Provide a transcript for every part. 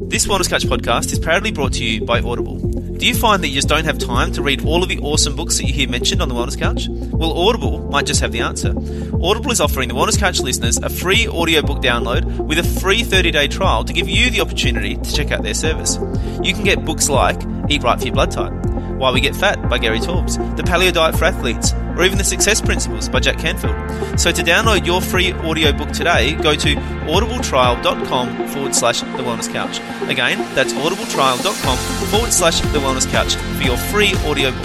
This Wellness Couch podcast is proudly brought to you by Audible. Do you find that you just don't have time to read all of the awesome books that you hear mentioned on the Wellness Couch? Well, Audible might just have the answer. Audible is offering the Wellness Couch listeners a free audiobook download with a free 30 day trial to give you the opportunity to check out their service. You can get books like Eat Right for Your Blood Type, Why We Get Fat by Gary Taubes, The Paleo Diet for Athletes, or even The Success Principles by Jack Canfield. So to download your free audiobook today, go to audibletrial.com forward slash the wellness couch. Again, that's audibletrial.com forward slash the wellness couch for your free audiobook.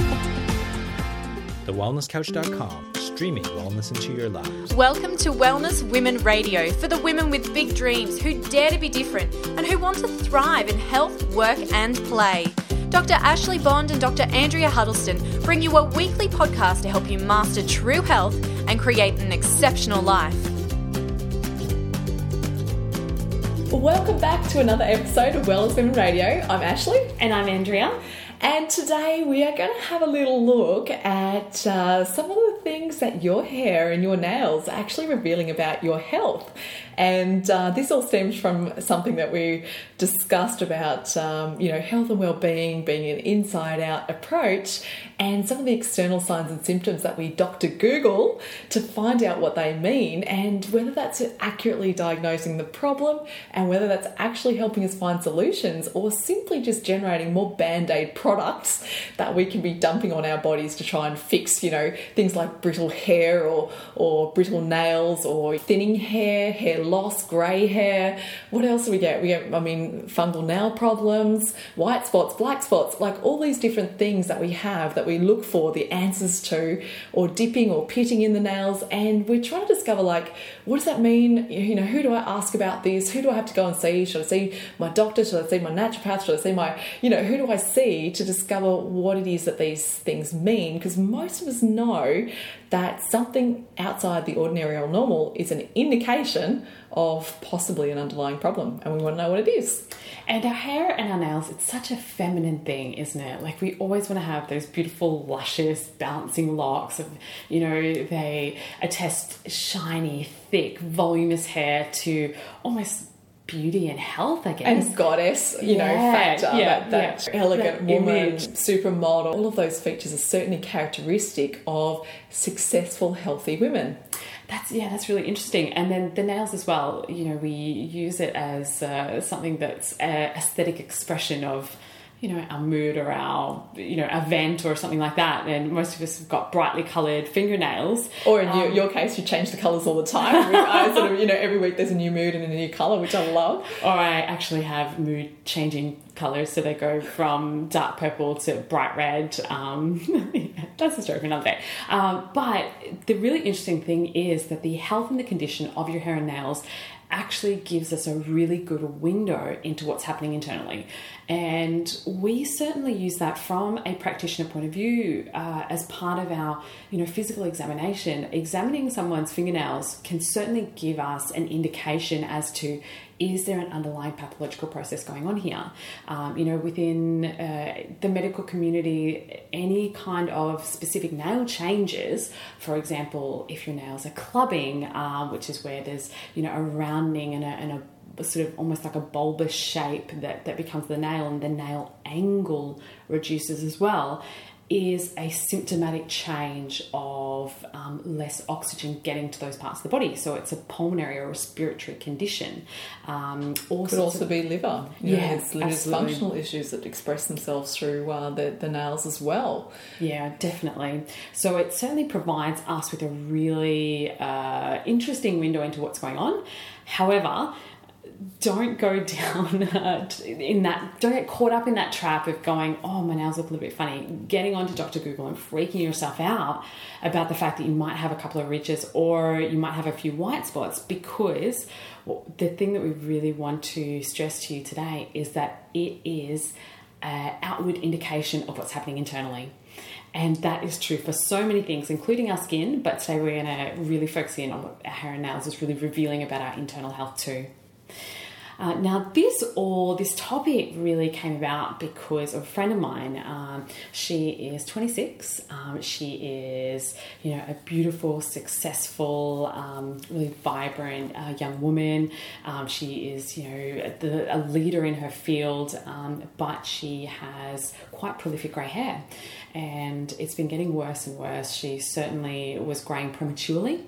TheWellnessCouch.com, streaming wellness into your lives. Welcome to Wellness Women Radio for the women with big dreams who dare to be different and who want to thrive in health, work, and play. Dr. Ashley Bond and Dr. Andrea Huddleston bring you a weekly podcast to help you master true health and create an exceptional life. Welcome back to another episode of Wellness Women Radio. I'm Ashley. And I'm Andrea. And today we are going to have a little look at uh, some of the things that your hair and your nails are actually revealing about your health. And uh, this all stems from something that we discussed about, um, you know, health and well-being being an inside-out approach, and some of the external signs and symptoms that we Dr. Google to find out what they mean, and whether that's accurately diagnosing the problem, and whether that's actually helping us find solutions, or simply just generating more band-aid products that we can be dumping on our bodies to try and fix, you know, things like brittle hair or or brittle nails or thinning hair, hair loss, grey hair. What else do we get? We get, I mean, fungal nail problems, white spots, black spots, like all these different things that we have that we look for the answers to, or dipping or pitting in the nails. And we're trying to discover, like, what does that mean? You know, who do I ask about this? Who do I have to go and see? Should I see my doctor? Should I see my naturopath? Should I see my, you know, who do I see to discover what it is that these things mean? Because most of us know that something outside the ordinary or normal is an indication of possibly an underlying problem and we want to know what it is. And our hair and our nails, it's such a feminine thing, isn't it? Like we always want to have those beautiful, luscious, bouncing locks of, you know, they attest shiny, thick, voluminous hair to almost beauty and health, I guess. And goddess, you Yeah, know, factor, yeah, that, that yeah. elegant That woman, image. supermodel, all of those features are certainly characteristic of successful, healthy women. That's yeah, that's really interesting. And then the nails as well. You know, we use it as uh, something that's a aesthetic expression of you know our mood or our you know event or something like that. And most of us have got brightly coloured fingernails. Or in your, Um, your case, you change the colours all the time. I sort of, you know, every week there's a new mood and a new colour, which I love. Or I actually have mood changing colours, so they go from dark purple to bright red. Um, that's a story for another day. Um, but the really interesting thing is that the health and the condition of your hair and nails actually gives us a really good window into what's happening internally. And we certainly use that from a practitioner point of view uh, as part of our, you know, physical examination. Examining someone's fingernails can certainly give us an indication as to is there an underlying pathological process going on here? Um, you know, within uh, the medical community, any kind of specific nail changes, for example, if your nails are clubbing, um, which is where there's, you know, a rounding and a, and a sort of almost like a bulbous shape that, that becomes the nail and the nail angle reduces as well is a symptomatic change of um, less oxygen getting to those parts of the body. So it's a pulmonary or respiratory condition. Um, Could also of- be liver. You Yeah, absolutely. functional issues that express themselves through uh, the, the nails as well. Yeah, definitely. So it certainly provides us with a really uh, interesting window into what's going on. However, don't go down uh, in that, don't get caught up in that trap of going, oh, my nails look a little bit funny, getting onto Dr. Google and freaking yourself out about the fact that you might have a couple of ridges or you might have a few white spots because the thing that we really want to stress to you today is that it is an outward indication of what's happening internally. And that is true for so many things, including our skin. But today we're going to really focus in on what our hair and nails is really revealing about our internal health too. Uh, now, this all this topic really came about because of a friend of mine. Um, she is 26. Um, she is, you know, a beautiful, successful, um, really vibrant uh, young woman. Um, she is, you know, the, a leader in her field, um, but she has quite prolific grey hair, and it's been getting worse and worse. She certainly was greying prematurely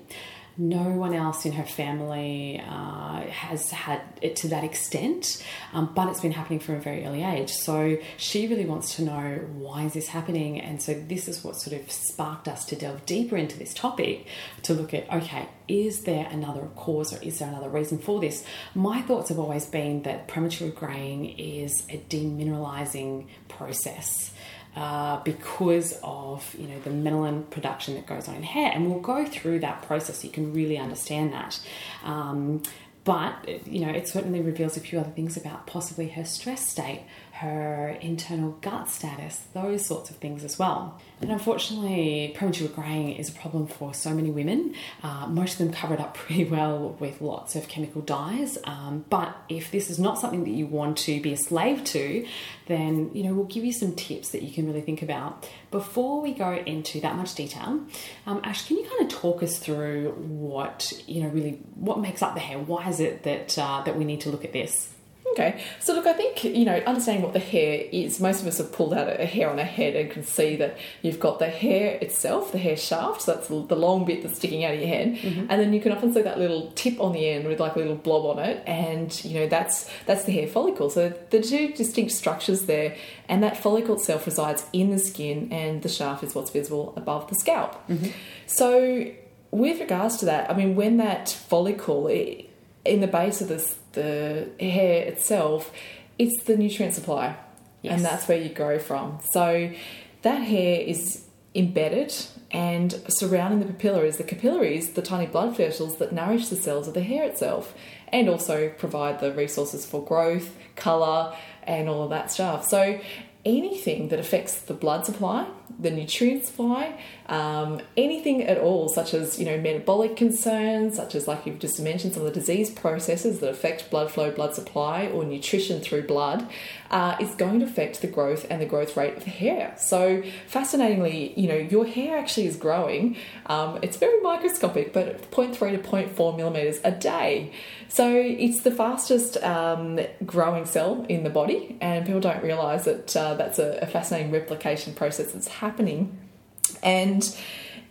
no one else in her family uh, has had it to that extent, um, but it's been happening from a very early age. So she really wants to know why is this happening, and so this is what sort of sparked us to delve deeper into this topic to look at okay, is there another cause or is there another reason for this? My thoughts have always been that premature graying is a demineralizing process uh, because of you know the melanin production that goes on in hair, and we'll go through that process. So you can really understand that. Um, but you know, it certainly reveals a few other things about possibly her stress state, her internal gut status, those sorts of things as well. And unfortunately, premature graying is a problem for so many women. Uh, most of them cover it up pretty well with lots of chemical dyes. Um, but if this is not something that you want to be a slave to, then you know we'll give you some tips that you can really think about. Before we go into that much detail, um, Ash, can you kind of talk us through what you know really what makes up the hair? Why is it that uh, that we need to look at this? Okay, so look, I think you know, understanding what the hair is. Most of us have pulled out a hair on a head and can see that you've got the hair itself, the hair shaft. So that's the long bit that's sticking out of your head, mm-hmm. and then you can often see that little tip on the end with like a little blob on it, and you know that's that's the hair follicle. So the two distinct structures there, and that follicle itself resides in the skin, and the shaft is what's visible above the scalp. Mm-hmm. So with regards to that, I mean, when that follicle it, in the base of this the hair itself, it's the nutrient supply. Yes. And that's where you grow from. So that hair is embedded and surrounding the papilla is the capillaries, the tiny blood vessels that nourish the cells of the hair itself and also provide the resources for growth, colour, and all of that stuff. So anything that affects the blood supply, the nutrient supply, um, anything at all, such as you know metabolic concerns, such as like you've just mentioned, some of the disease processes that affect blood flow, blood supply, or nutrition through blood, uh, is going to affect the growth and the growth rate of the hair. So fascinatingly, you know your hair actually is growing. Um, it's very microscopic, but 0.3 to 0.4 millimeters a day. So it's the fastest um, growing cell in the body, and people don't realize that uh, that's a, a fascinating replication process that's happening. And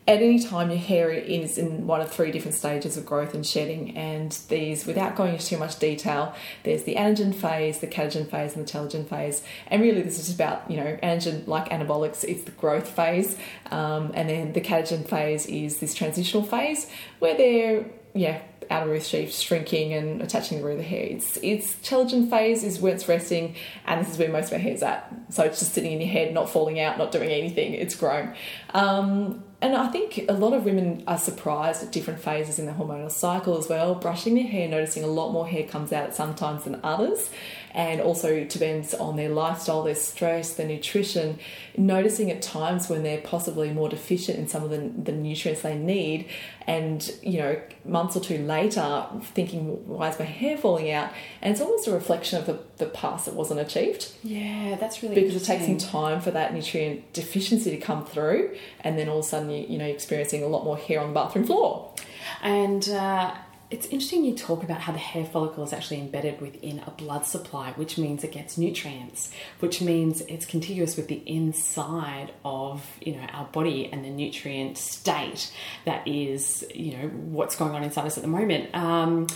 at any time your hair is in one of three different stages of growth and shedding. And these without going into too much detail there's the anagen phase the catagen phase and the telogen phase. And really this is about you know anagen like anabolics it's the growth phase. Um, and then the catagen phase is this transitional phase where they're yeah outer root sheath shrinking and attaching the root of the hair. It's its telogen phase is where it's resting, and this is where most of our hair's at. So it's just sitting in your head, not falling out, not doing anything. It's grown. Um, and I think a lot of women are surprised at different phases in the hormonal cycle as well. Brushing their hair, noticing a lot more hair comes out at some times than others, and also depends on their lifestyle, their stress, their nutrition. Noticing at times when they're possibly more deficient in some of the, the nutrients they need, and you know, months or two later, thinking, why is my hair falling out? And it's almost a reflection of the, the past that wasn't achieved. Yeah, that's really because it takes some time for that nutrient deficiency to come through, and then all of a sudden, you, you know, experiencing a lot more hair on the bathroom floor. And uh, it's interesting you talk about how the hair follicle is actually embedded within a blood supply, which means it gets nutrients, which means it's contiguous with the inside of you know our body and the nutrient state that is you know what's going on inside us at the moment. Um,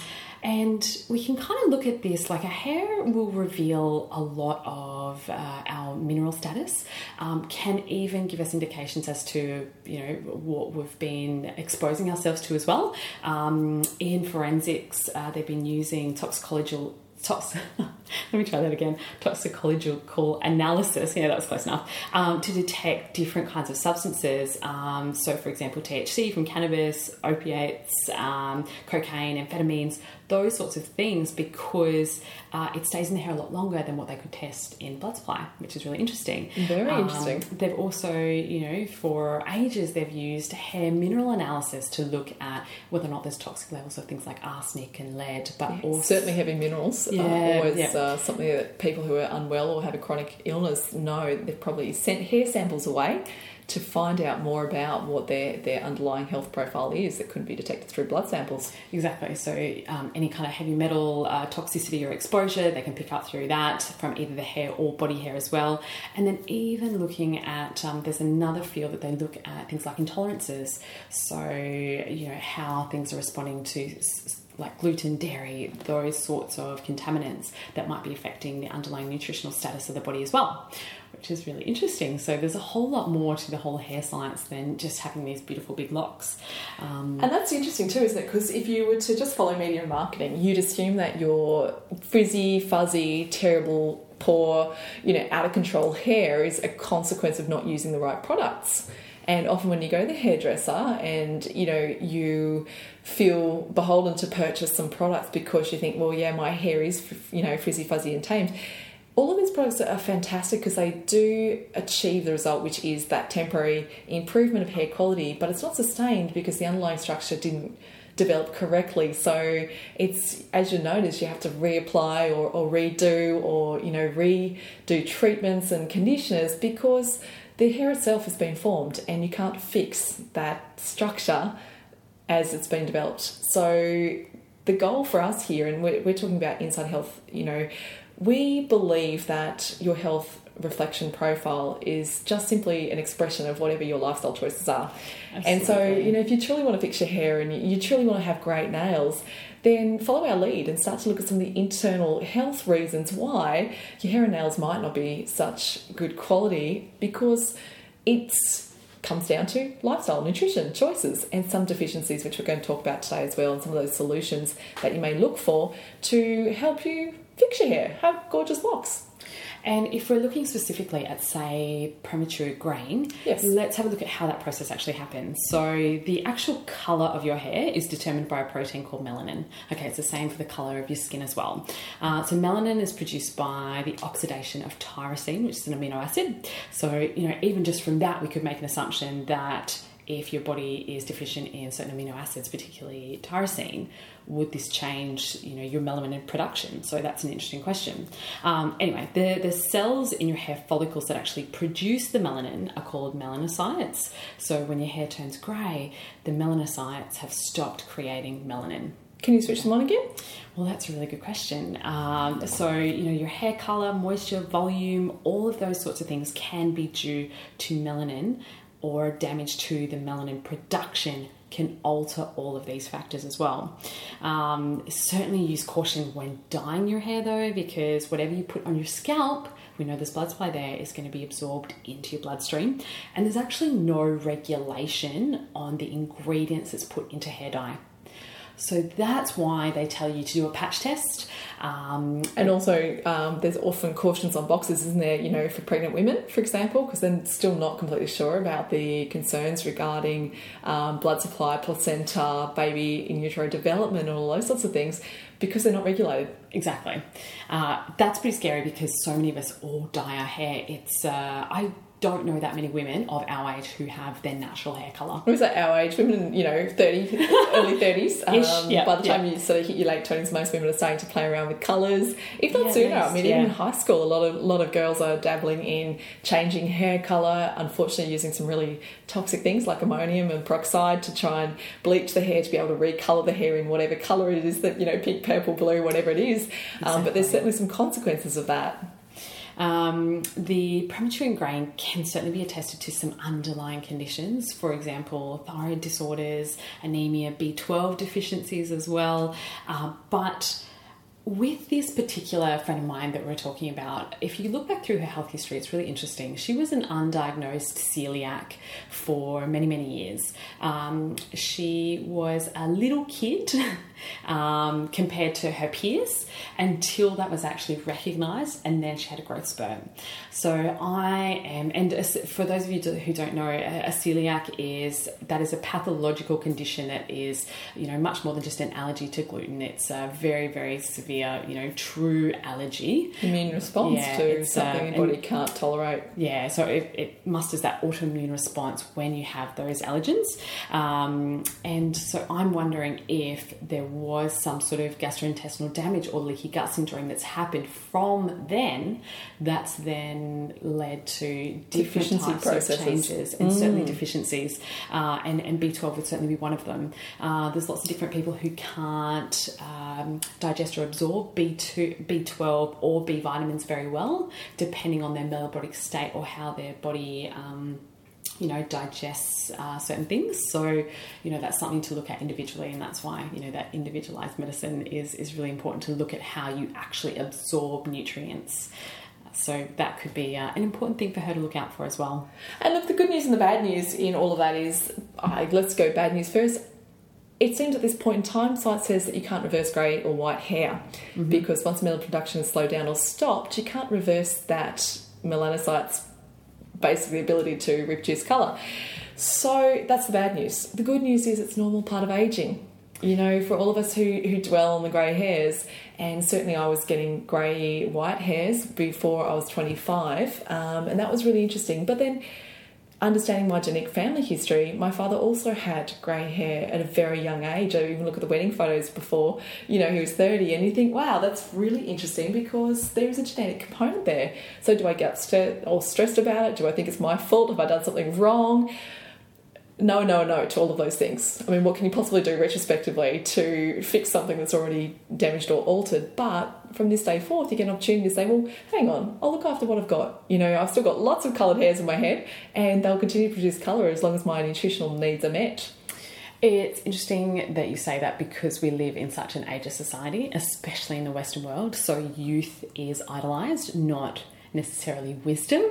and we can kind of look at this like a hair will reveal a lot of uh, our mineral status, um, can even give us indications as to you know what we've been exposing ourselves to as well. Um, in forensics, uh, they've been using toxicological tox- let me try that again toxicological analysis. Yeah that was close enough. Um, to detect different kinds of substances. Um, so for example thc from cannabis opiates um, cocaine amphetamines those sorts of things because uh, it stays in the hair a lot longer than what they could test in blood supply which is really interesting Very Um, interesting. they've also you know for ages they've used hair mineral analysis to look at whether or not there's toxic levels of things like arsenic and lead but also Certainly, heavy minerals Yeah, are always yeah. uh, something that people who are unwell or have a chronic illness know. They've probably sent hair samples away to find out more about what their, their underlying health profile is that couldn't be detected through blood samples. Exactly. So, um, any kind of heavy metal uh, toxicity or exposure, they can pick up through that from either the hair or body hair as well. And then, even looking at um, there's another field that they look at things like intolerances. So, you know, how things are responding to. s- like gluten, dairy, those sorts of contaminants that might be affecting the underlying nutritional status of the body as well, which is really interesting. So, there's a whole lot more to the whole hair science than just having these beautiful big locks. Um, And that's interesting too, isn't it? Because if you were to just follow media marketing, you'd assume that your frizzy, fuzzy, terrible, poor, you know, out of control hair is a consequence of not using the right products. And often when you go to the hairdresser and you know you feel beholden to purchase some products because you think, well, yeah, my hair is you know frizzy, fuzzy, and tamed. All of these products are fantastic because they do achieve the result, which is that temporary improvement of hair quality, but it's not sustained because the underlying structure didn't develop correctly. So it's as you notice, you have to reapply or, or redo or you know redo treatments and conditioners because the hair itself has been formed and you can't fix that structure as it's been developed. So the goal for us here, and we're, we're talking about inside health, you know, we believe that your health reflection profile is just simply an expression of whatever your lifestyle choices are. And so, you know, if you truly want to fix your hair and you, truly want to have great nails, then follow our lead and start to look at some of the internal health reasons why your hair and nails might not be such good quality because it's comes down to lifestyle, nutrition, choices, and some deficiencies, which we're going to talk about today as well, and some of those solutions that you may look for to help you fix your hair, have gorgeous locks. And if we're looking specifically at, say, premature graying, Yes. let's have a look at how that process actually happens. So, the actual colour of your hair is determined by a protein called melanin. Okay, it's the same for the colour of your skin as well. Uh, so, melanin is produced by the oxidation of tyrosine, which is an amino acid. So, you know, even just from that, we could make an assumption that if your body is deficient in certain amino acids, particularly tyrosine, would this change, you know, your melanin production? So that's an interesting question. Um, anyway, the, the cells in your hair follicles that actually produce the melanin are called melanocytes. So when your hair turns grey, the melanocytes have stopped creating melanin. Can you switch them on again? Well, that's a really good question. Um, so, you know, your hair color, moisture, volume, all of those sorts of things can be due to melanin or damage to the melanin production can alter all of these factors as well. Um, certainly use caution when dyeing your hair though, because whatever you put on your scalp, we know there's blood supply there, is going to be absorbed into your bloodstream. And there's actually no regulation on the ingredients that's put into hair dye. So that's why they tell you to do a patch test. Um, And also, um, there's often cautions on boxes, isn't there? You know, for pregnant women, for example, because they're still not completely sure about the concerns regarding um, blood supply, placenta, baby in utero development, and all those sorts of things, because they're not regulated. exactly. Uh, that's pretty scary because so many of us all dye our hair. It's uh, I don't know that many women of our age who have their natural hair color. Was at our age, women, you know, 30, early 30s. Um, yeah, by the time yeah. you sort of hit your late 20s, most women are starting to play around with colours. If not Yeah, sooner, I mean, yeah. even in high school, a lot of, lot of girls are dabbling in changing hair colour, unfortunately, using some really toxic things like ammonium and peroxide to try and bleach the hair to be able to recolour the hair in whatever colour it is that, you know, pink, purple, blue, whatever it is. Um, but there's certainly some consequences of that. Um, the premature graying can certainly be attested to some underlying conditions, for example, thyroid disorders, anemia, B12 deficiencies as well. Uh, but with this particular friend of mine that we're talking about, if you look back through her health history, it's really interesting. She was an undiagnosed celiac for many, many years. Um, she was a little kid um, compared to her peers until that was actually recognised, and then she had a growth spurt. So I am, and for those of you who don't know, a celiac is that is a pathological condition that is, you know, much more than just an allergy to gluten. It's a very, very severe, you know, true allergy. Immune response yeah, to something uh, the body can't tolerate. Yeah, so it, it musters that autoimmune response when you have those allergens. Um, and so I'm wondering if there was some sort of gastrointestinal damage or leaky gut syndrome that's happened from then, that's then led to different Deficiency types processes. of changes and mm. certainly deficiencies. Uh, and, and B12 would certainly be one of them. Uh, there's lots of different people who can't um, digest or absorb B2, B12 or B vitamins very well, depending on their metabolic state or how their body. Um, you know digests uh, certain things so you know that's something to look at individually and that's why you know that individualized medicine is is really important to look at how you actually absorb nutrients so that could be uh, an important thing for her to look out for as well. And look, the good news and the bad news in all of that is, uh, let's go bad news first. It seems at this point in time, science says that you can't reverse grey or white hair mm-hmm. because once melanin production is slowed down or stopped, you can't reverse that melanocytes basically ability to reproduce colour. So that's the bad news. The good news is it's a normal part of aging. You know, for all of us who, who dwell on the grey hairs, and certainly I was getting grey white hairs before I was 25, um, and that was really interesting. But then understanding my genetic family history, my father also had grey hair at a very young age. I even look at the wedding photos before, you know, he was 30, and you think, wow, that's really interesting because there is a genetic component there. So, do I get st- all stressed about it? Do I think it's my fault? Have I done something wrong? No, no, no to all of those things. I mean, what can you possibly do retrospectively to fix something that's already damaged or altered? But from this day forth, you get an opportunity to say, well, hang on, I'll look after what I've got. You know, I've still got lots of coloured hairs in my head, and they'll continue to produce colour as long as my nutritional needs are met. It's interesting that you say that because we live in such an ageist society, especially in the Western world. So youth is idolised, not necessarily wisdom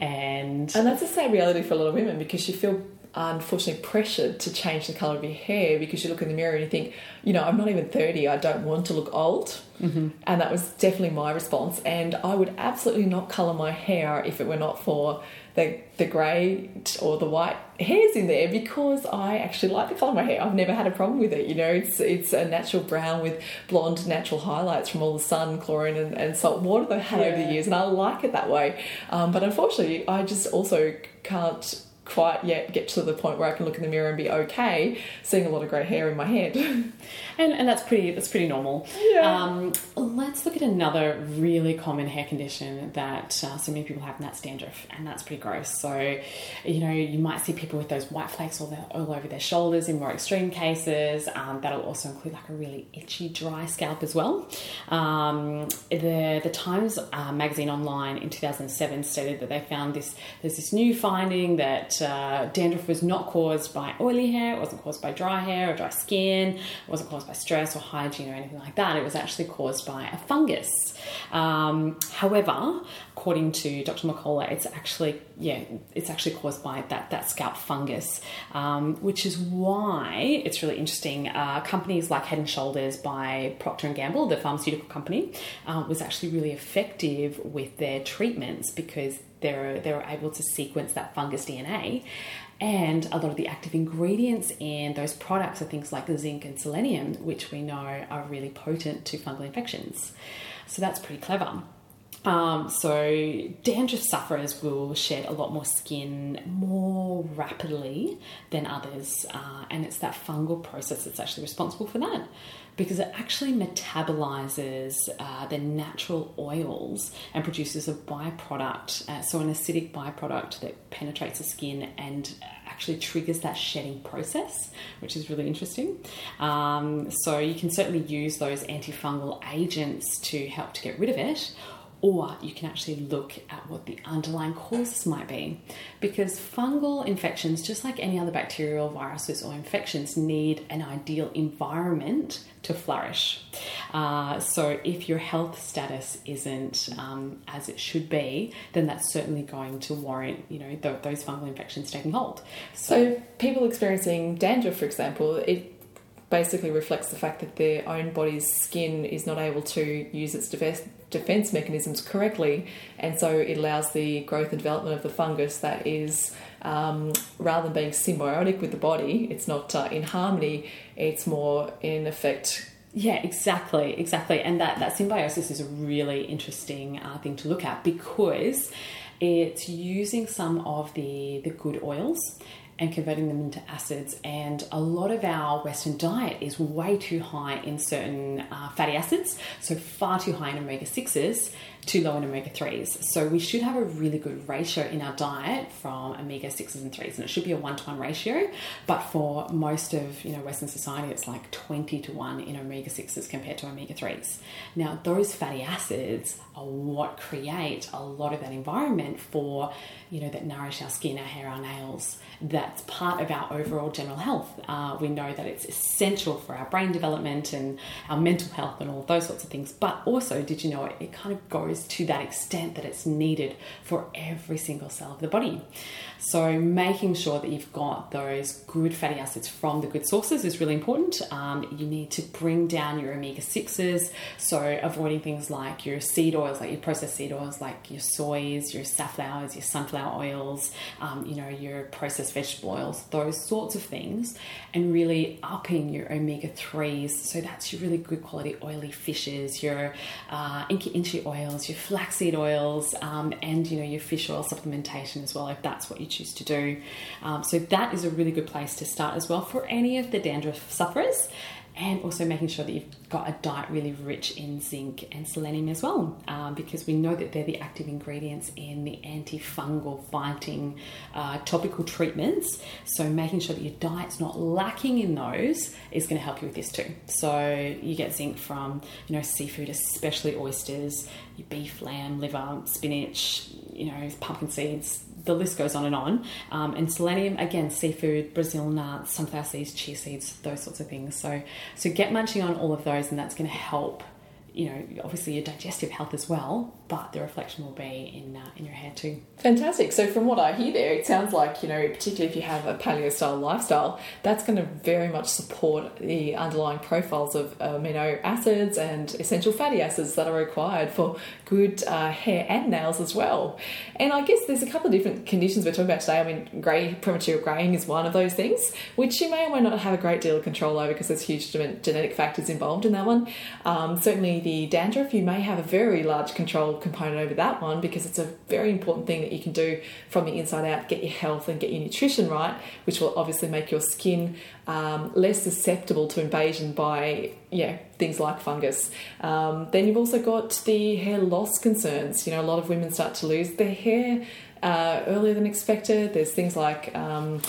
and and that's a sad reality for a lot of women because you feel unfortunately pressured to change the colour of your hair because you look in the mirror and you think, you know, I'm not even 30, I don't want to look old. Mm-hmm. And that was definitely my response. And I would absolutely not colour my hair if it were not for the, the grey or the white hairs in there because I actually like the colour of my hair. I've never had a problem with it. You know, it's it's a natural brown with blonde natural highlights from all the sun, chlorine, and, and salt water that I've had yeah. over the years, and I like it that way. Um, but unfortunately, I just also can't quite yet get to the point where I can look in the mirror and be okay seeing a lot of grey hair in my head. and and that's pretty that's pretty normal. Yeah. Um, let's look at another really common hair condition that uh, so many people have, and that's dandruff, and that's pretty gross. So, you know, you might see people with those white flakes all, all over their shoulders in more extreme cases. Um, that'll also include like a really itchy, dry scalp as well. Um, the the Times uh, magazine online in 2007 stated that they found this there's this new finding that uh, dandruff was not caused by oily hair, it wasn't caused by dry hair or dry skin, it wasn't caused by stress or hygiene or anything like that. It was actually caused by a fungus. Um, however, according to Dr. McCullough, it's actually yeah, it's actually caused by that that scalp fungus, um, which is why it's really interesting. Uh, companies like Head and Shoulders by Procter and Gamble, the pharmaceutical company, uh, was actually really effective with their treatments because they were, they able to sequence that fungus DNA. And a lot of the active ingredients in those products are things like zinc and selenium, which we know are really potent to fungal infections. So that's pretty clever. Um, so, dandruff sufferers will shed a lot more skin more rapidly than others, uh, and it's that fungal process that's actually responsible for that because it actually metabolizes uh, the natural oils and produces a byproduct, uh, so an acidic byproduct that penetrates the skin and actually triggers that shedding process, which is really interesting. Um, so you can certainly use those antifungal agents to help to get rid of it or you can actually look at what the underlying causes might be. Because fungal infections, just like any other bacterial viruses or infections, need an ideal environment to flourish. Uh, so, if your health status isn't um, as it should be, then that's certainly going to warrant, you know, th- those fungal infections taking hold. So, people experiencing dandruff, for example, it basically reflects the fact that their own body's skin is not able to use its defense, mechanisms correctly, and so it allows the growth and development of the fungus that is, um, rather than being symbiotic with the body, it's not uh, in harmony, it's more in effect. Yeah, exactly, exactly. And that, that symbiosis is a really interesting uh, thing to look at because it's using some of the, the good oils and converting them into acids. And a lot of our Western diet is way too high in certain uh, fatty acids, so far too high in omega 6s too low in omega 3s. So we should have a really good ratio in our diet from omega 6s and 3s, and it should be a 1 to 1 ratio. But for most of you know Western society, it's like 20 to 1 in omega 6s compared to omega 3s. Now, those fatty acids are what create a lot of that environment for you know that nourish our skin, our hair, our nails. That's part of our overall general health. Uh, we know that it's essential for our brain development and our mental health and all those sorts of things. But also, did you know it, it kind of goes to that extent that it's needed for every single cell of the body. So, making sure that you've got those good fatty acids from the good sources is really important. Um, you need to bring down your omega 6s, so avoiding things like your seed oils, like your processed seed oils, like your soys, your safflowers, your sunflower oils, um, you know, your processed vegetable oils, those sorts of things, and really upping your omega 3s. So, that's your really good quality oily fishes, your uh, inchi inchi oils, your flaxseed oils, um, and you know, your fish oil supplementation as well, if that's what you choose to do. Um, so that is a really good place to start as well for any of the dandruff sufferers and also making sure that you've got a diet really rich in zinc and selenium as well, um, because we know that they're the active ingredients in the antifungal fighting uh, topical treatments. So making sure that your diet's not lacking in those is going to help you with this too. So you get zinc from you know seafood, especially oysters, beef, lamb, liver, spinach, you know pumpkin seeds, the list goes on and on. Um, and selenium, again, seafood, Brazil nuts, sunflower seeds, chia seeds, those sorts of things. So, so get munching on all of those, and that's going to help you know, obviously your digestive health as well, but the reflection will be in uh, in your hair too. Fantastic. So from what I hear there, it sounds like you know, particularly if you have a paleo style lifestyle, that's going to very much support the underlying profiles of amino acids and essential fatty acids that are required for good uh, hair and nails as well. And I guess there's a couple of different conditions we're talking about today. I mean, grey premature greying is one of those things, which you may or may not have a great deal of control over because there's huge genetic factors involved in that one. Um, certainly the dandruff, you may have a very large control component over that one because it's a very important thing that you can do from the inside out, get your health and get your nutrition right, which will obviously make your skin um, less susceptible to invasion by yeah things like fungus. Um, then you've also got the hair loss concerns. You know, a lot of women start to lose their hair uh, earlier than expected. There's things like um,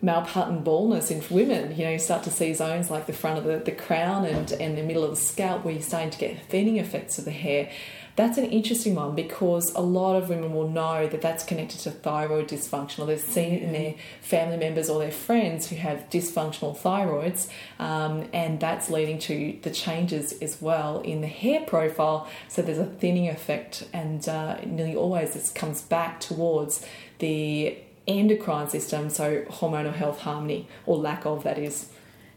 male pattern baldness in women. You know, you start to see zones like the front of the, the crown and, and the middle of the scalp where you're starting to get thinning effects of the hair. That's an interesting one because a lot of women will know that that's connected to thyroid dysfunction or they've seen it in their family members or their friends who have dysfunctional thyroids, um, and that's leading to the changes as well in the hair profile. So there's a thinning effect, and uh, nearly always this comes back towards the endocrine system, so hormonal health harmony, or lack of that is.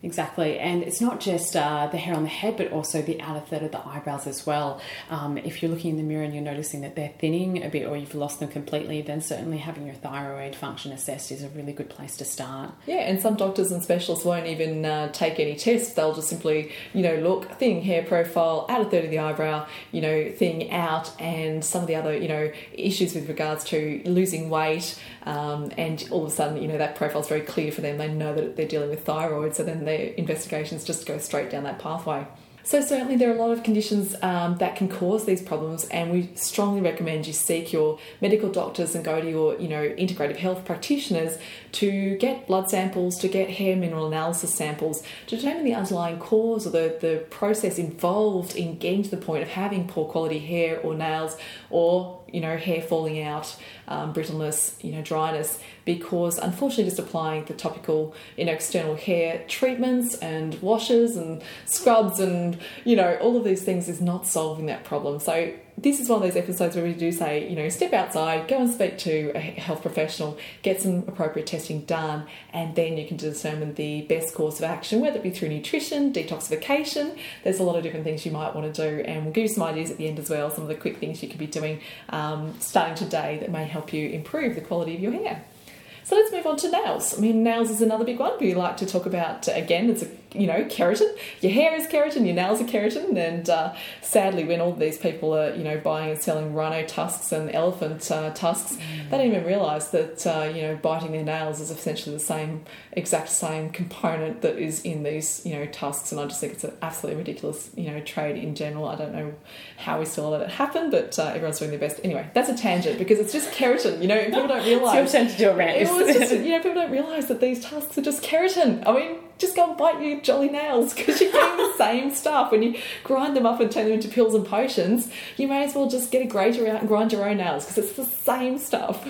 Exactly, and it's not just uh, the hair on the head, but also the outer third of the eyebrows as well. Um, if you're looking in the mirror and you're noticing that they're thinning a bit or you've lost them completely, then certainly having your thyroid function assessed is a really good place to start. Yeah, and some doctors and specialists won't even uh, take any tests. They'll just simply, you know, look, thin hair profile, outer third of the eyebrow, you know, thinning out, and some of the other, you know, issues with regards to losing weight, um, and all of a sudden, you know, that profile's very clear for them. They know that they're dealing with thyroid, so then their investigations just go straight down that pathway. So certainly there are a lot of conditions um, that can cause these problems, and we strongly recommend you seek your medical doctors and go to your, you know, integrative health practitioners to get blood samples, to get hair mineral analysis samples, to determine the underlying cause or the, the process involved in getting to the point of having poor quality hair or nails or you know, hair falling out, um, brittleness, you know, dryness, because unfortunately, just applying the topical, you know, external hair treatments and washes and scrubs and, you know, all of these things is not solving that problem. So, this is one of those episodes where we do say, you know, step outside, go and speak to a health professional, get some appropriate testing done, and then you can determine the best course of action, whether it be through nutrition, detoxification. There's a lot of different things you might want to do, and we'll give you some ideas at the end as well, some of the quick things you could be doing um, starting today that may help you improve the quality of your hair. So let's move on to nails. I mean, nails is another big one. We like to talk about again. It's a you know keratin. Your hair is keratin. Your nails are keratin. And uh, sadly, when all these people are you know buying and selling rhino tusks and elephant uh, tusks, they don't even realise that uh, you know biting their nails is essentially the same exact same component that is in these you know tusks. And I just think it's an absolutely ridiculous you know trade in general. I don't know how we still let it happen, but uh, everyone's doing their best. Anyway, that's a tangent because it's just keratin. You know, people don't realise. it's your turn to do a rant just, you know, people don't realise that these tusks are just keratin. I mean, just go and bite your jolly nails because you're getting the same stuff. When you grind them up and turn them into pills and potions, you may as well just get a grater out and grind your own nails because it's the same stuff.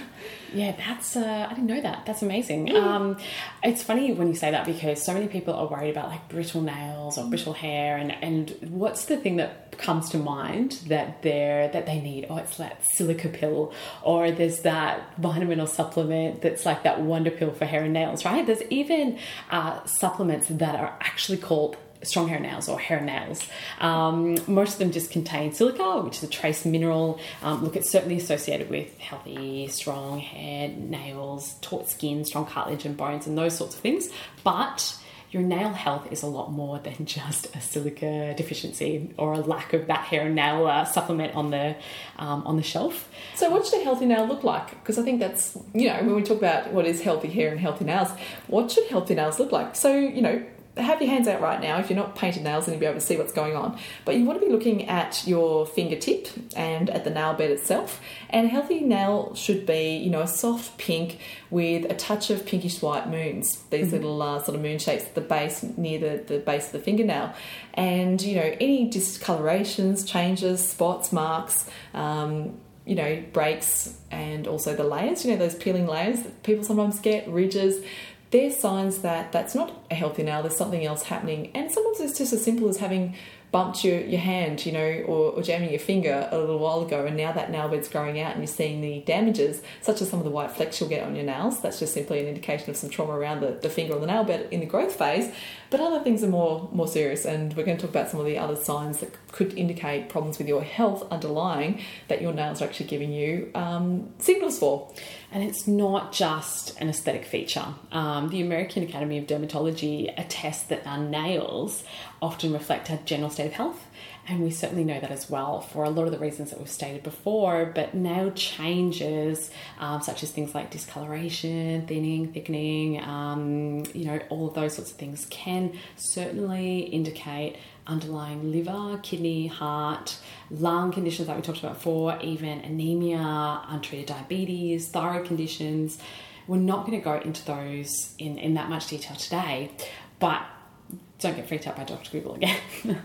Yeah, that's uh, I didn't know that. That's amazing. Mm. Um, it's funny when you say that because so many people are worried about like brittle nails or brittle hair, and and what's the thing that comes to mind that they're that they need? Oh, it's that silica pill, or there's that vitamin or supplement that's like that wonder pill for hair and nails, right? There's even uh, supplements that are actually called strong hair nails or hair nails. Um, most of them just contain silica, which is a trace mineral. Um, look, it's certainly associated with healthy, strong hair, nails, taut skin, strong cartilage and bones, and those sorts of things. But your nail health is a lot more than just a silica deficiency or a lack of that hair and nail uh, supplement on the um, on the shelf. So, what should a healthy nail look like? Because I think that's you know when we talk about what is healthy hair and healthy nails, what should healthy nails look like? So, you know, have your hands out right now. If you're not painted nails, then you'll be able to see what's going on. But you want to be looking at your fingertip and at the nail bed itself. And a healthy nail should be, you know, a soft pink with a touch of pinkish white moons. These mm-hmm. little uh, sort of moon shapes at the base, near the, the base of the fingernail. And, you know, any discolorations, changes, spots, marks, um, you know, breaks and also the layers, you know, those peeling layers that people sometimes get, ridges they're signs that that's not a healthy nail, there's something else happening. And sometimes it's just as simple as having bumped your, your hand, you know, or, or, jamming your finger a little while ago, and now that nail bed's growing out and you're seeing the damages, such as some of the white flecks you'll get on your nails. That's just simply an indication of some trauma around the, the finger or the nail bed in the growth phase. But other things are more more serious, and we're going to talk about some of the other signs that could indicate problems with your health underlying that your nails are actually giving you um, signals for. And it's not just an aesthetic feature. Um, the American Academy of Dermatology attests that our nails often reflect our general state of health. And we certainly know that as well for a lot of the reasons that we've stated before. But nail changes, um, such as things like discoloration, thinning, thickening, um, you know, all of those sorts of things can certainly indicate underlying liver, kidney, heart, lung conditions that we talked about before, even anemia, untreated diabetes, thyroid conditions. We're not going to go into those in, in that much detail today, but don't get freaked out by Dr. Google again.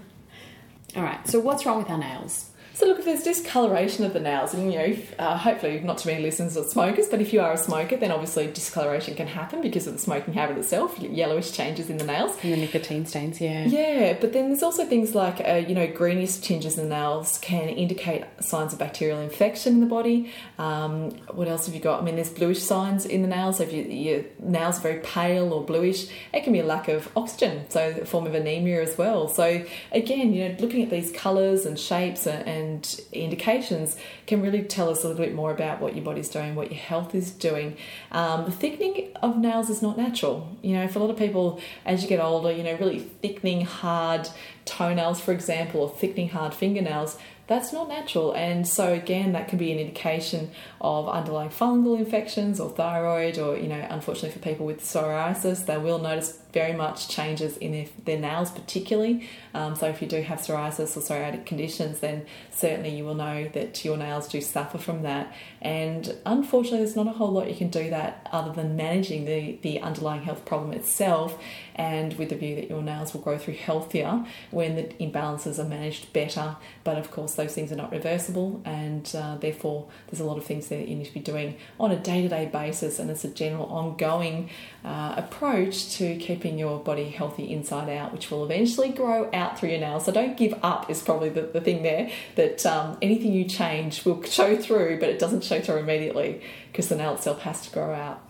All right, so what's wrong with our nails? So look, if there's discoloration of the nails, and you know, uh, hopefully not too many listeners are smokers, but if you are a smoker, then obviously discoloration can happen because of the smoking habit itself, yellowish changes in the nails. And the nicotine stains, yeah. Yeah, but then there's also things like, uh, you know, greenish tinges in the nails can indicate signs of bacterial infection in the body. Um, what else have you got? I mean, there's bluish signs in the nails. So if you, your nails are very pale or bluish, it can be a lack of oxygen, so a form of anemia as well. So again, you know, looking at these colours and shapes and, and and indications can really tell us a little bit more about what your body's doing, what your health is doing. Um, the thickening of nails is not natural. You know, for a lot of people, as you get older, you know, really thickening hard toenails, for example, or thickening hard fingernails, that's not natural. And so, again, that can be an indication of underlying fungal infections or thyroid, or, you know, unfortunately for people with psoriasis, they will notice very much changes in their, nails, particularly. Um, so if you do have psoriasis or psoriatic conditions, then certainly you will know that your nails do suffer from that. And unfortunately, there's not a whole lot you can do that other than managing the, the underlying health problem itself and with the view that your nails will grow through healthier when the imbalances are managed better. But of course, those things are not reversible, and uh, therefore, there's a lot of things that you need to be doing on a day to day basis, and it's a general ongoing uh, approach to keeping your body healthy inside out, which will eventually grow out through your nails. So don't give up, is probably the, the thing there that um, anything you change will show through, but it doesn't show through immediately because the nail itself has to grow out.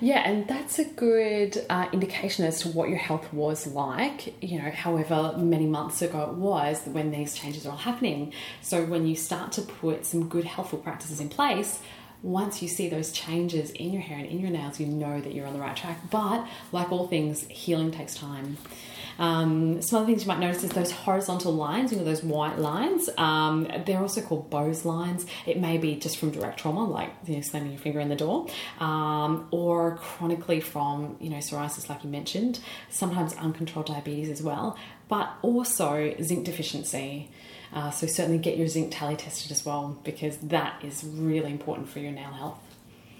Yeah, and that's a good uh, indication as to what your health was like, you know, however many months ago it was when these changes are all happening. So when you start to put some good healthful practices in place, once you see those changes in your hair and in your nails, you know that you're on the right track. But like all things, healing takes time. Um, some other things you might notice is those horizontal lines, you know, those white lines. Um, they're also called Beau's lines. It may be just from direct trauma, like you know, slamming your finger in the door, um, or chronically from you know psoriasis, like you mentioned. Sometimes uncontrolled diabetes as well, but also zinc deficiency. Uh, so certainly get your zinc tally tested as well because that is really important for your nail health.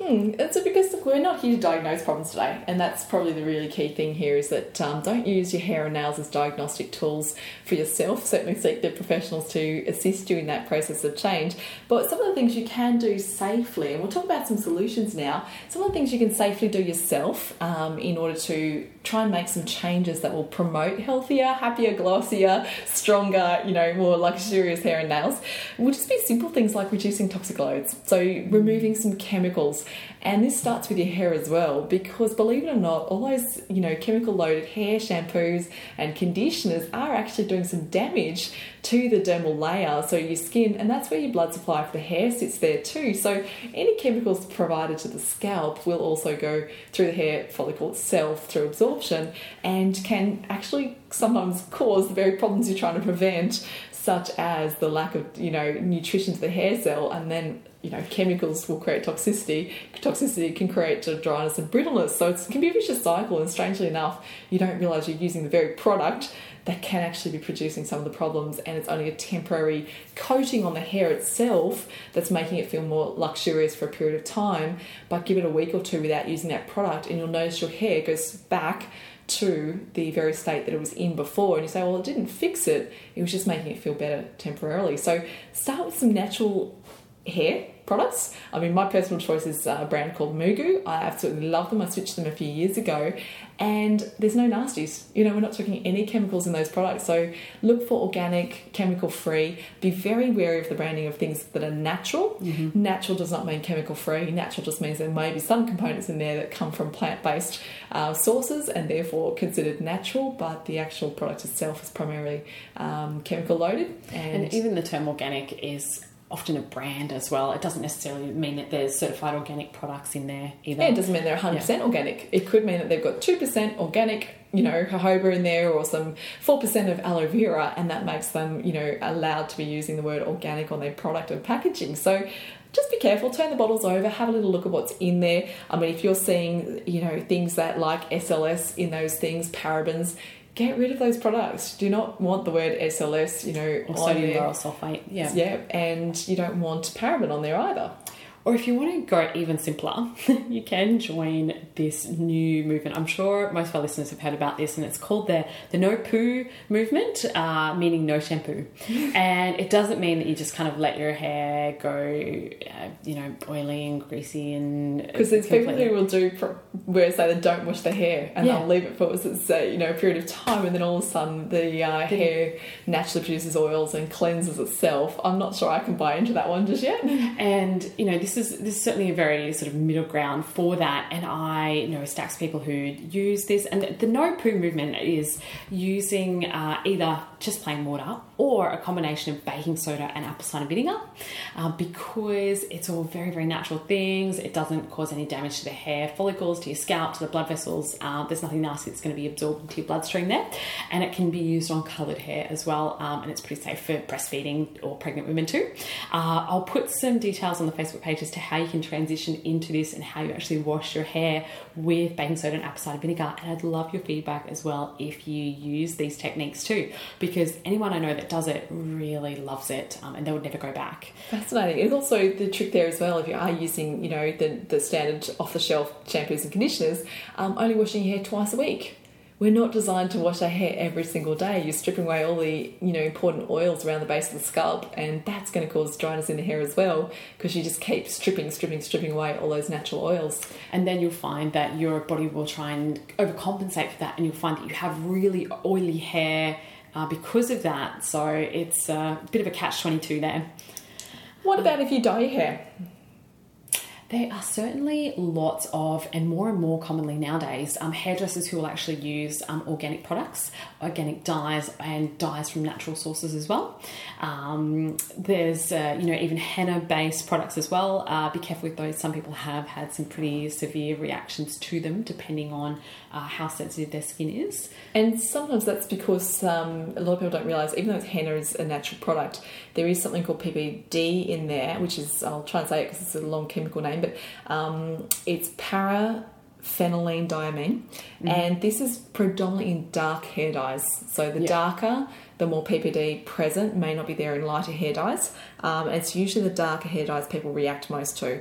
Hmm. It's because we're not here to diagnose problems today, and that's probably the really key thing here is that um, don't use your hair and nails as diagnostic tools for yourself. Certainly seek the professionals to assist you in that process of change. But some of the things you can do safely, and we'll talk about some solutions now. Some of the things you can safely do yourself um, in order to try and make some changes that will promote healthier, happier, glossier, stronger, you know, more luxurious hair and nails will just be simple things like reducing toxic loads. So removing some chemicals. And this starts with your hair as well, because believe it or not, all those, you know, chemical loaded hair shampoos and conditioners are actually doing some damage to the dermal layer, so your skin, and that's where your blood supply for the hair sits there too. So any chemicals provided to the scalp will also go through the hair follicle itself through absorption and can actually sometimes cause the very problems you're trying to prevent, such as the lack of, you know, nutrition to the hair cell and then you know, chemicals will create toxicity. Toxicity can create dryness and brittleness. So it can be a vicious cycle. And strangely enough, you don't realize you're using the very product that can actually be producing some of the problems. And it's only a temporary coating on the hair itself that's making it feel more luxurious for a period of time. But give it a week or two without using that product, and you'll notice your hair goes back to the very state that it was in before and you say well it didn't fix it it was just making it feel better temporarily so start with some natural hair products. I mean, my personal choice is a brand called MooGoo. I absolutely love them. I switched them a few years ago, and there's no nasties. You know, we're not talking any chemicals in those products. So look for organic, chemical free. Be very wary of the branding of things that are natural. Mm-hmm. Natural does not mean chemical free. Natural just means there may be some components in there that come from plant based uh, sources and therefore considered natural, but the actual product itself is primarily um, chemical loaded. And, and even the term organic is often a brand as well. It doesn't necessarily mean that there's certified organic products in there either. Yeah, it doesn't mean they're 100% yeah. organic. It could mean that they've got 2% organic, you know, jojoba in there or some 4% of aloe vera, and that makes them, you know, allowed to be using the word organic on their product and packaging. So just be careful, turn the bottles over, have a little look at what's in there. I mean, if you're seeing, you know, things that like SLS in those things, parabens, get rid of those products. Do not want the word SLS, you know, or sodium lauryl sulfate. Yeah, yeah, and you don't want paraben on there either. Or if you want to go even simpler, you can join this new movement. I'm sure most of our listeners have heard about this, and it's called the, the no poo movement, uh, meaning no shampoo. and it doesn't mean that you just kind of let your hair go, uh, you know, oily and greasy and. Because there's people who will do where say they don't wash their hair and yeah. they'll leave it for say, you know a period of time, and then all of a sudden the uh, hair naturally produces oils and cleanses itself. I'm not sure I can buy into that one just yet. And you know this this is this is certainly a very sort of middle ground for that. And I know stacks people who use this. And the, the no poo movement is using uh, either just plain water or a combination of baking soda and apple cider vinegar uh, because it's all very, very natural things. It doesn't cause any damage to the hair follicles, to your scalp, to the blood vessels. Uh, there's nothing nasty that's going to be absorbed into your bloodstream there. And it can be used on coloured hair as well. Um, and it's pretty safe for breastfeeding or pregnant women too. Uh, I'll put some details on the Facebook page as to how you can transition into this and how you actually wash your hair with baking soda and apple cider vinegar. And I'd love your feedback as well if you use these techniques too, because anyone I know that does it really loves it um, and they would never go back. Fascinating. And also the trick there as well, if you are using, you know, the, the standard off the shelf shampoos and conditioners, um, only washing your hair twice a week. We're not designed to wash our hair every single day. You're stripping away all the, you know, important oils around the base of the scalp, and that's going to cause dryness in the hair as well because you just keep stripping, stripping, stripping away all those natural oils. And then you'll find that your body will try and overcompensate for that, and you'll find that you have really oily hair uh, because of that. So it's a bit of a catch 22 there. What about if you dye your hair? There are certainly lots of, and more and more commonly nowadays, um, hairdressers who will actually use um, organic products, organic dyes, and dyes from natural sources as well. Um, there's, uh, you know, even henna-based products as well. Uh, be careful with those. Some people have had some pretty severe reactions to them, depending on uh, how sensitive their skin is. And sometimes that's because um, a lot of people don't realise, even though henna is a natural product, there is something called PPD in there, which is, I'll try and say it because it's a long chemical name, but um, it's paraphenylenediamine, mm-hmm. and this is predominantly in dark hair dyes. So the yeah. darker, the more PPD present may not be there in lighter hair dyes. Um, it's usually the darker hair dyes people react most to.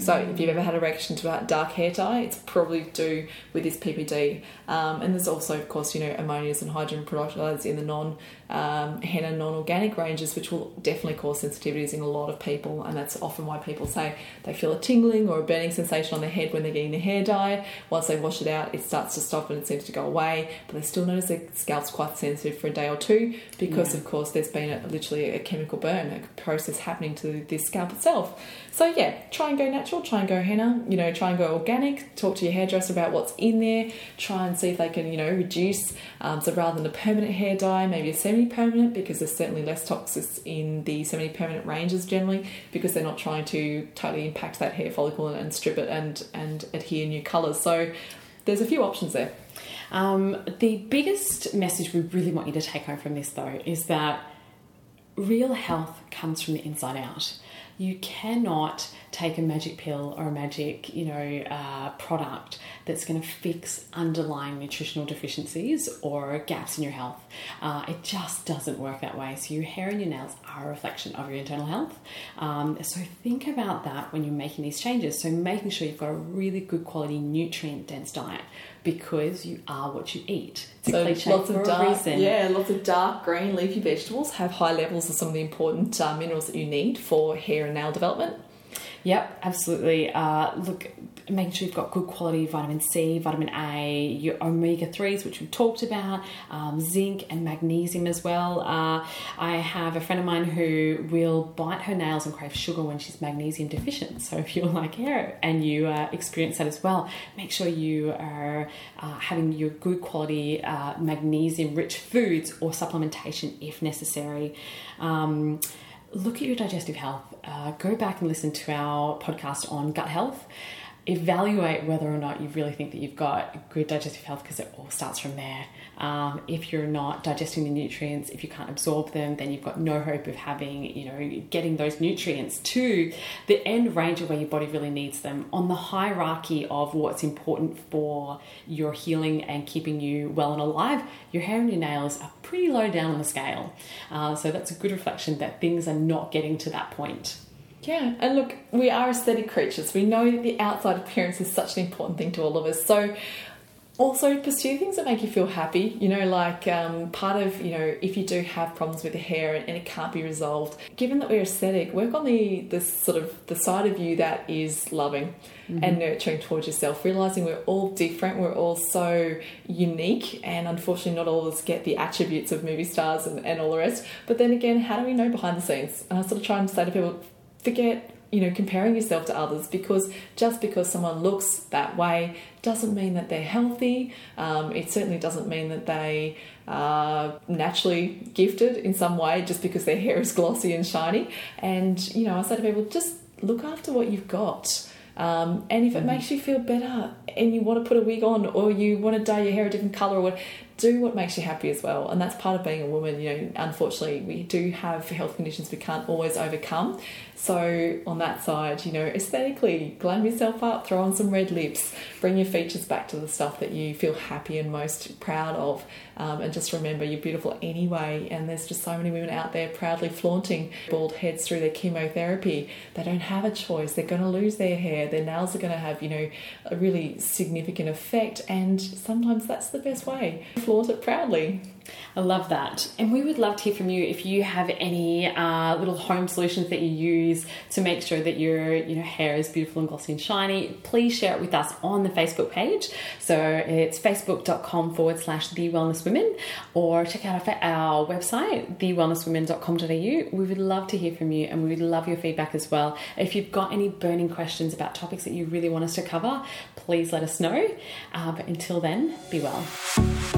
So if you've ever had a reaction to dark hair dye, it's probably due with this PPD. Um, and there's also, of course, you know, ammonias and hydrogen peroxides in the non um, henna non-organic ranges, which will definitely cause sensitivities in a lot of people, and that's often why people say they feel a tingling or a burning sensation on their head when they're getting their hair dye. Once they wash it out, it starts to stop and it seems to go away, but they still notice their scalp's quite sensitive for a day or two because, yeah. of course, there's been a, literally a chemical burn, a process happening to this scalp itself. So yeah, try and go natural, try and go henna, you know, try and go organic. Talk to your hairdresser about what's in there. Try and see if they can, you know, reduce. Um, so rather than a permanent hair dye, maybe a semi-permanent because there's certainly less toxins in the semi-permanent ranges generally because they're not trying to totally impact that hair follicle and, and strip it and and adhere new colours. So there's a few options there. Um, the biggest message we really want you to take home from this though is that real health comes from the inside out you cannot take a magic pill or a magic, you know, uh, product that's going to fix underlying nutritional deficiencies or gaps in your health. Uh, it just doesn't work that way. So your hair and your nails are a reflection of your internal health. Um, so think about that when you're making these changes. So making sure you've got a really good quality nutrient dense diet because you are what you eat. It's so lots of dark, Yeah, lots of dark green leafy vegetables have high levels of some of the important uh, minerals that you need for hair and nail development. Yep, absolutely. Uh, look, making sure you've got good quality vitamin C, vitamin A, your omega 3s, which we've talked about, um, zinc and magnesium as well. Uh, I have a friend of mine who will bite her nails and crave sugar when she's magnesium deficient. So if you're like her and you uh, experience that as well, make sure you are uh, having your good quality uh, magnesium rich foods or supplementation if necessary. Um, look at your digestive health. Uh, go back and listen to our podcast on gut health evaluate whether or not you really think that you've got good digestive health because it all starts from there. Um, if you're not digesting the nutrients, if you can't absorb them, then you've got no hope of having, you know, getting those nutrients to the end range of where your body really needs them. On the hierarchy of what's important for your healing and keeping you well and alive, your hair and your nails are pretty low down on the scale. Uh, so that's a good reflection that things are not getting to that point. Yeah, and look, we are aesthetic creatures. We know that the outside appearance is such an important thing to all of us. So, also pursue things that make you feel happy. You know, like um, part of you know, if you do have problems with the hair and, and it can't be resolved, given that we're aesthetic, work on the the sort of the side of you that is loving mm-hmm. and nurturing towards yourself. Realizing we're all different, we're all so unique, and unfortunately, not all of us get the attributes of movie stars and, and all the rest. But then again, how do we know behind the scenes? And I sort of try and say to people forget you know, comparing yourself to others because just because someone looks that way doesn't mean that they're healthy. Um, it certainly doesn't mean that they are naturally gifted in some way just because their hair is glossy and shiny. And, you know, I say to people, just look after what you've got. Um, and if it makes you feel better and you want to put a wig on or you want to dye your hair a different color or what, do what makes you happy as well. And that's part of being a woman. You know, unfortunately, we do have health conditions we can't always overcome. So, on that side, you know, aesthetically, glam yourself up, throw on some red lips, bring your features back to the stuff that you feel happy and most proud of. Um, and just remember, you're beautiful anyway. And there's just so many women out there proudly flaunting bald heads through their chemotherapy. They don't have a choice. They're going to lose their hair. Their nails are going to have, you know, a really significant effect. And sometimes that's the best way. Flaunt it proudly. I love that. And we would love to hear from you if you have any uh, little home solutions that you use to make sure that your you know hair is beautiful and glossy and shiny. Please share it with us on the Facebook page. So it's facebook.com forward slash the wellness women or check out our, website, thewellnesswomen.com.au. We would love to hear from you and we would love your feedback as well. If you've got any burning questions about topics that you really want us to cover, please let us know. Uh, but until then, be well.